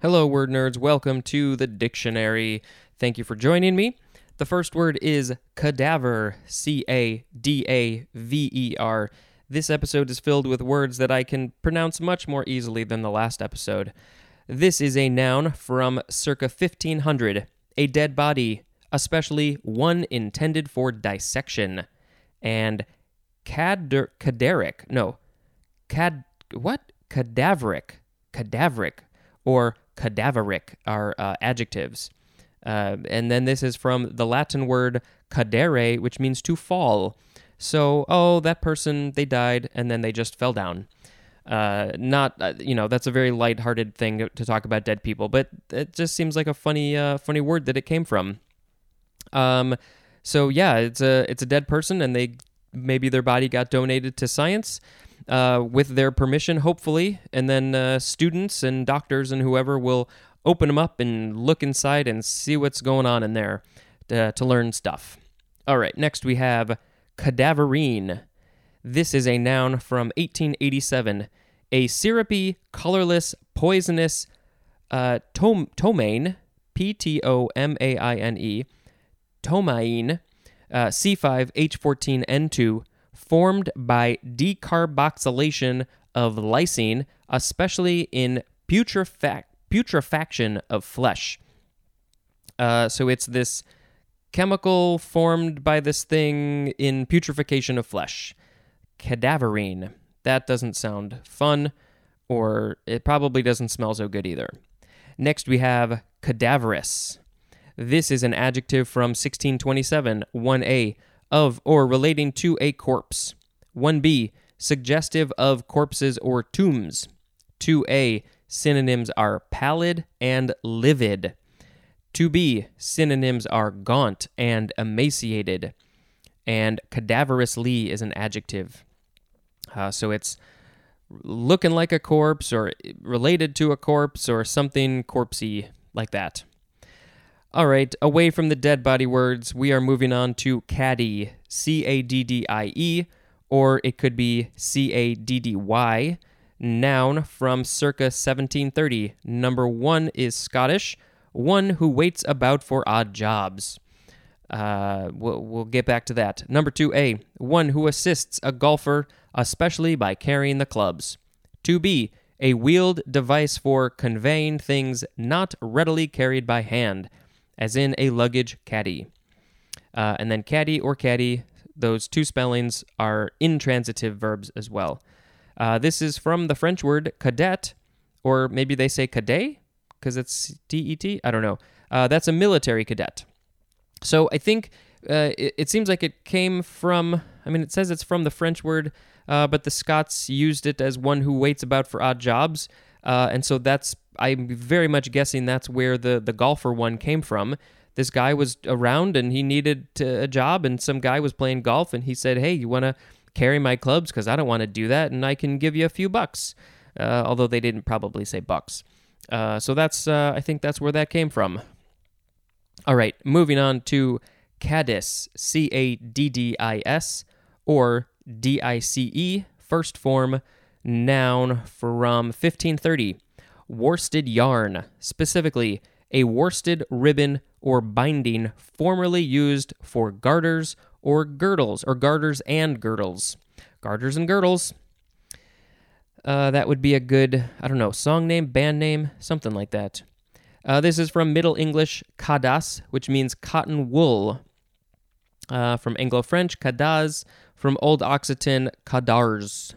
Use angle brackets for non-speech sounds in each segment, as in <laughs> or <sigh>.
Hello, word nerds. Welcome to the dictionary. Thank you for joining me. The first word is cadaver, C A D A V E R. This episode is filled with words that I can pronounce much more easily than the last episode. This is a noun from circa 1500, a dead body, especially one intended for dissection. And cader- caderic, no, cad, what? Cadaveric, cadaveric, or cadaveric are uh, adjectives. Uh, and then this is from the Latin word cadere, which means to fall. So, oh, that person, they died and then they just fell down. Uh, not, uh, you know, that's a very light-hearted thing to talk about dead people, but it just seems like a funny, uh, funny word that it came from. Um, so yeah, it's a it's a dead person, and they maybe their body got donated to science uh, with their permission, hopefully, and then uh, students and doctors and whoever will open them up and look inside and see what's going on in there to, to learn stuff. All right, next we have cadaverine. This is a noun from 1887, a syrupy, colorless, poisonous uh, tom- ptomaine, P T O M A I N E, ptomaine, uh, C5H14N2, formed by decarboxylation of lysine, especially in putrefac- putrefaction of flesh. Uh, so it's this chemical formed by this thing in putrefaction of flesh. Cadaverine. That doesn't sound fun, or it probably doesn't smell so good either. Next, we have cadaverous. This is an adjective from 1627, 1a, of or relating to a corpse. 1b, suggestive of corpses or tombs. 2a, synonyms are pallid and livid. 2b, synonyms are gaunt and emaciated. And cadaverously is an adjective. Uh, so it's looking like a corpse or related to a corpse or something corpsey like that. All right, away from the dead body words, we are moving on to caddy, C A D D I E, or it could be C A D D Y, noun from circa 1730. Number one is Scottish, one who waits about for odd jobs. Uh, we'll, we'll get back to that. Number 2A, one who assists a golfer, especially by carrying the clubs. 2B, a wheeled device for conveying things not readily carried by hand as in a luggage caddy. Uh, and then caddy or caddy, those two spellings are intransitive verbs as well. Uh, this is from the French word cadet, or maybe they say cadet because it's D E T. I don't know. Uh, that's a military cadet. So I think uh, it, it, seems like it came from, I mean, it says it's from the French word, uh, but the Scots used it as one who waits about for odd jobs. Uh, and so that's I'm very much guessing that's where the the golfer one came from. This guy was around and he needed to, a job, and some guy was playing golf, and he said, "Hey, you want to carry my clubs? Because I don't want to do that, and I can give you a few bucks." Uh, although they didn't probably say bucks. Uh, so that's uh, I think that's where that came from. All right, moving on to caddis, C A D D I S, or D I C E, first form, noun from 1530 worsted yarn, specifically a worsted ribbon or binding formerly used for garters or girdles, or garters and girdles. Garters and girdles. Uh, that would be a good, I don't know, song name, band name, something like that. Uh, this is from Middle English cadas, which means cotton wool. Uh, from Anglo French, cadaz. From Old Occitan, cadarz.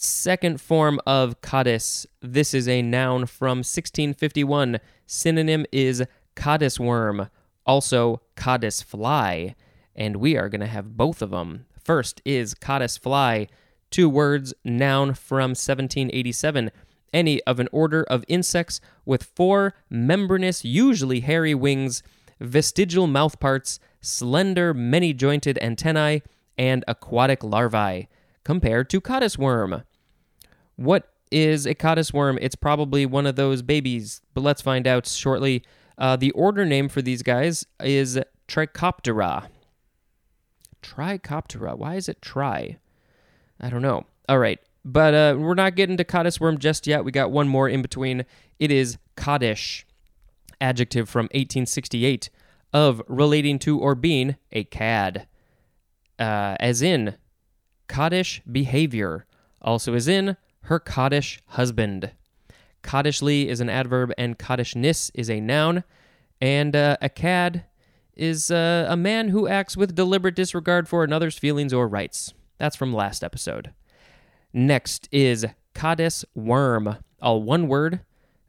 Second form of caddis. This is a noun from 1651. Synonym is caddis worm, also caddis fly. And we are going to have both of them. First is caddis fly, two words, noun from 1787. Any of an order of insects with four membranous, usually hairy wings, vestigial mouthparts, slender, many jointed antennae, and aquatic larvae compared to caddis worm. What is a caddis worm? It's probably one of those babies, but let's find out shortly. Uh, the order name for these guys is Trichoptera. Trichoptera. Why is it tri? I don't know. All right. But uh, we're not getting to caddis worm just yet. We got one more in between. It is caddish, adjective from 1868, of relating to or being a cad, uh, as in caddish behavior, also is in her caddish husband. Caddishly is an adverb and caddishness is a noun, and uh, a cad is uh, a man who acts with deliberate disregard for another's feelings or rights. That's from last episode. Next is caddis worm, all one word,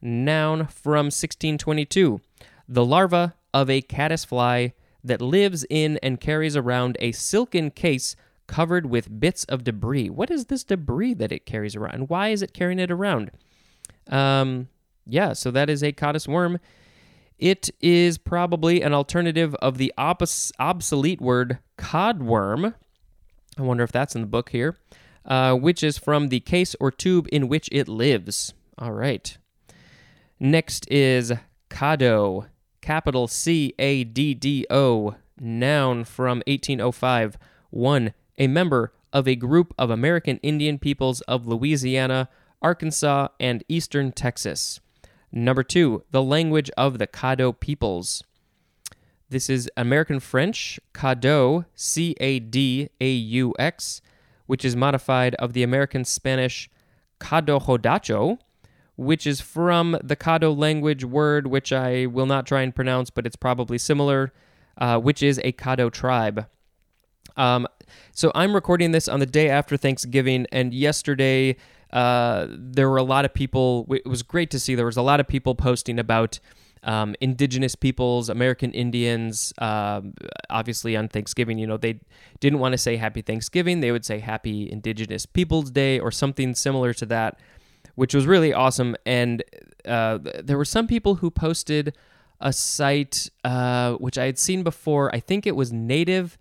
noun from 1622. The larva of a caddis fly that lives in and carries around a silken case covered with bits of debris. What is this debris that it carries around? And why is it carrying it around? Um, yeah, so that is a caddis worm. It is probably an alternative of the obsolete word codworm. I wonder if that's in the book here, uh, which is from the case or tube in which it lives. All right. Next is caddo, capital C A D D O, noun from 1805. One, a member of a group of American Indian peoples of Louisiana, Arkansas, and eastern Texas. Number two, the language of the Caddo peoples. This is American French, Cadaux, C A D A U X, which is modified of the American Spanish Caddo which is from the Caddo language word, which I will not try and pronounce, but it's probably similar, uh, which is a Caddo tribe. Um, so I'm recording this on the day after Thanksgiving, and yesterday uh, there were a lot of people. It was great to see there was a lot of people posting about um, indigenous peoples, American Indians. Um, obviously, on Thanksgiving, you know, they didn't want to say Happy Thanksgiving; they would say Happy Indigenous Peoples Day or something similar to that, which was really awesome. And uh, there were some people who posted a site uh, which I had seen before. I think it was Native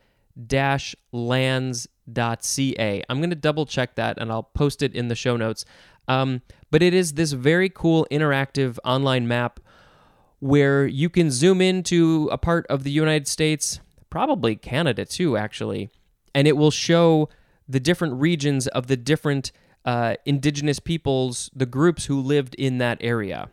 lands ca. I'm going to double check that and I'll post it in the show notes. Um, but it is this very cool interactive online map where you can zoom into a part of the United States, probably Canada too, actually, and it will show the different regions of the different uh, indigenous peoples, the groups who lived in that area.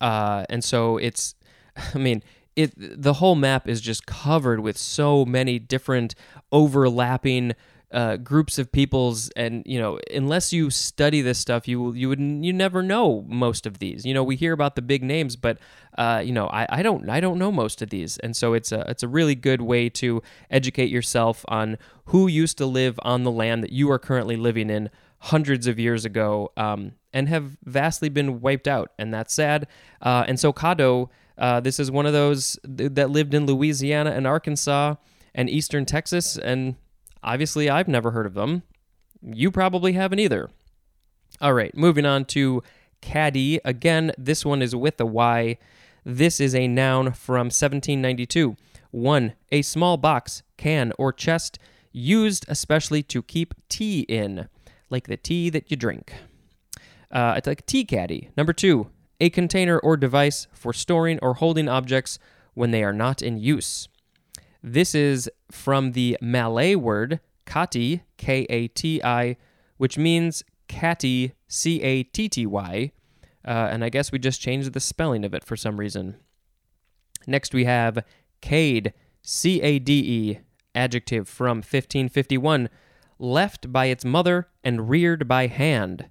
Uh, and so it's, <laughs> I mean, it the whole map is just covered with so many different overlapping uh, groups of peoples. And you know unless you study this stuff you you would you never know most of these. You know we hear about the big names but uh, you know I, I don't I don't know most of these. And so it's a it's a really good way to educate yourself on who used to live on the land that you are currently living in hundreds of years ago um, and have vastly been wiped out. And that's sad. Uh, and so Caddo uh, this is one of those that lived in Louisiana and Arkansas and eastern Texas, and obviously I've never heard of them. You probably haven't either. All right, moving on to caddy. Again, this one is with a Y. This is a noun from 1792. 1. A small box, can, or chest used especially to keep tea in, like the tea that you drink. Uh, it's like tea caddy. Number 2 a container or device for storing or holding objects when they are not in use. This is from the Malay word kati, K A T I, which means catty, C A T T Y. Uh, and I guess we just changed the spelling of it for some reason. Next we have cade, C A D E, adjective from 1551, left by its mother and reared by hand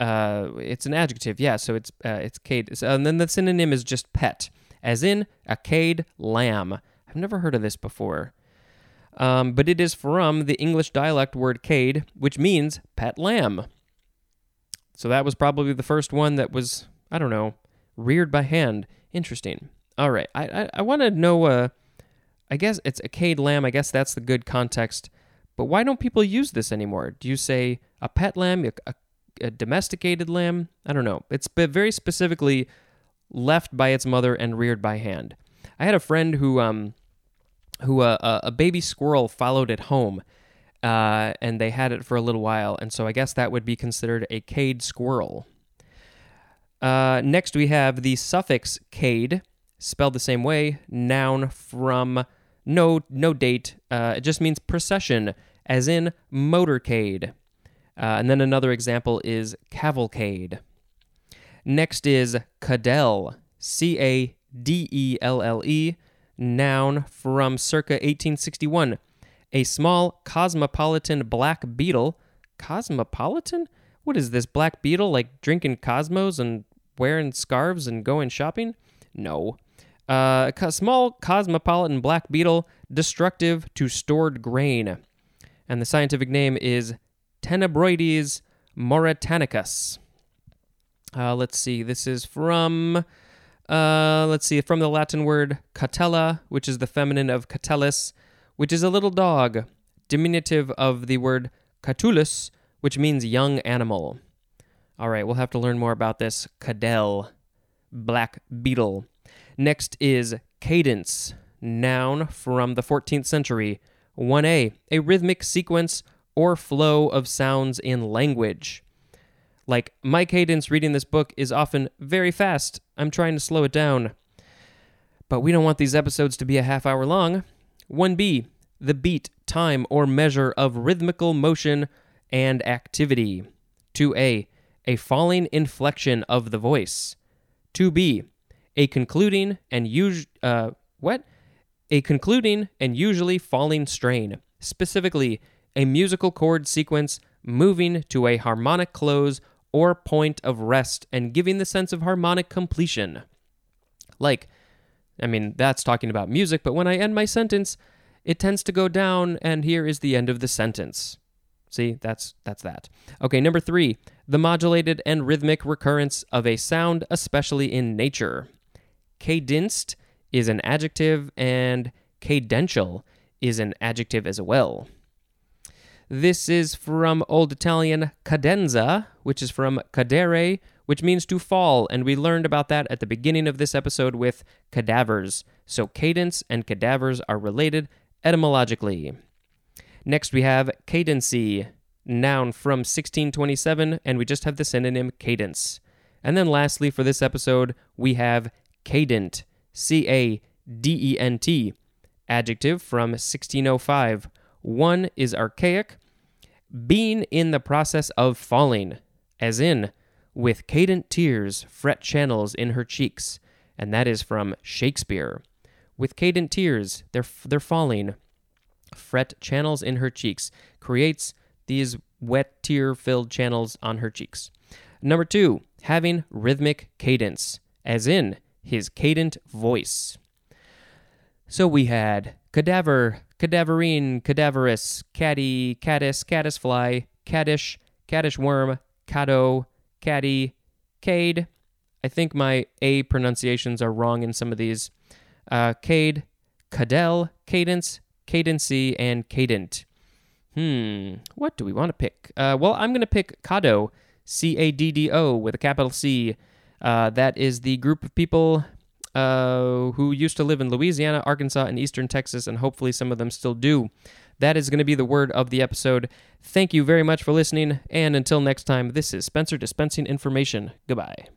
uh, it's an adjective, yeah. So it's uh, it's cade, and then the synonym is just pet, as in a cade lamb. I've never heard of this before, um, but it is from the English dialect word cade, which means pet lamb. So that was probably the first one that was I don't know reared by hand. Interesting. All right, I I, I want to know. Uh, I guess it's a cade lamb. I guess that's the good context. But why don't people use this anymore? Do you say a pet lamb, a a domesticated lamb. I don't know. It's very specifically left by its mother and reared by hand. I had a friend who um who uh, a baby squirrel followed it home. Uh, and they had it for a little while, and so I guess that would be considered a cade squirrel. Uh, next, we have the suffix cade, spelled the same way, noun from no no date. Uh, it just means procession, as in motorcade. Uh, and then another example is cavalcade. Next is cadelle, C A D E L L E, noun from circa 1861. A small cosmopolitan black beetle. Cosmopolitan? What is this black beetle like drinking Cosmos and wearing scarves and going shopping? No. Uh, a small cosmopolitan black beetle, destructive to stored grain. And the scientific name is Tenebroides mauritanicus. Uh, let's see. This is from, uh, let's see, from the Latin word catella, which is the feminine of catellus, which is a little dog, diminutive of the word catulus, which means young animal. All right, we'll have to learn more about this cadelle, black beetle. Next is cadence, noun from the 14th century. 1a, a rhythmic sequence or flow of sounds in language. Like, my cadence reading this book is often very fast. I'm trying to slow it down. But we don't want these episodes to be a half hour long. 1b, the beat, time, or measure of rhythmical motion and activity. 2a, a falling inflection of the voice. 2b, a concluding and uh, what? A concluding and usually falling strain. Specifically, a musical chord sequence moving to a harmonic close or point of rest and giving the sense of harmonic completion. Like, I mean, that's talking about music, but when I end my sentence, it tends to go down, and here is the end of the sentence. See, that's that's that. Okay, number 3, the modulated and rhythmic recurrence of a sound especially in nature. Cadenced is an adjective and cadential is an adjective as well. This is from Old Italian cadenza, which is from cadere, which means to fall, and we learned about that at the beginning of this episode with cadavers. So cadence and cadavers are related etymologically. Next we have cadency, noun from 1627, and we just have the synonym cadence. And then lastly for this episode, we have cadent, C A D E N T, adjective from 1605. One is archaic, being in the process of falling, as in, with cadent tears fret channels in her cheeks, and that is from Shakespeare. With cadent tears, they're, they're falling, fret channels in her cheeks, creates these wet tear filled channels on her cheeks. Number two, having rhythmic cadence, as in his cadent voice. So we had cadaver, cadaverine, cadaverous, caddy, caddis, caddisfly, caddish, caddish worm, caddo, caddy, cade. I think my A pronunciations are wrong in some of these. Uh, cade, cadelle, cadence, cadency, and cadent. Hmm, what do we want to pick? Uh, well, I'm going to pick caddo, C A D D O, with a capital C. Uh, that is the group of people uh, who used to live in Louisiana, Arkansas, and eastern Texas, and hopefully some of them still do. That is going to be the word of the episode. Thank you very much for listening, and until next time, this is Spencer dispensing information. Goodbye.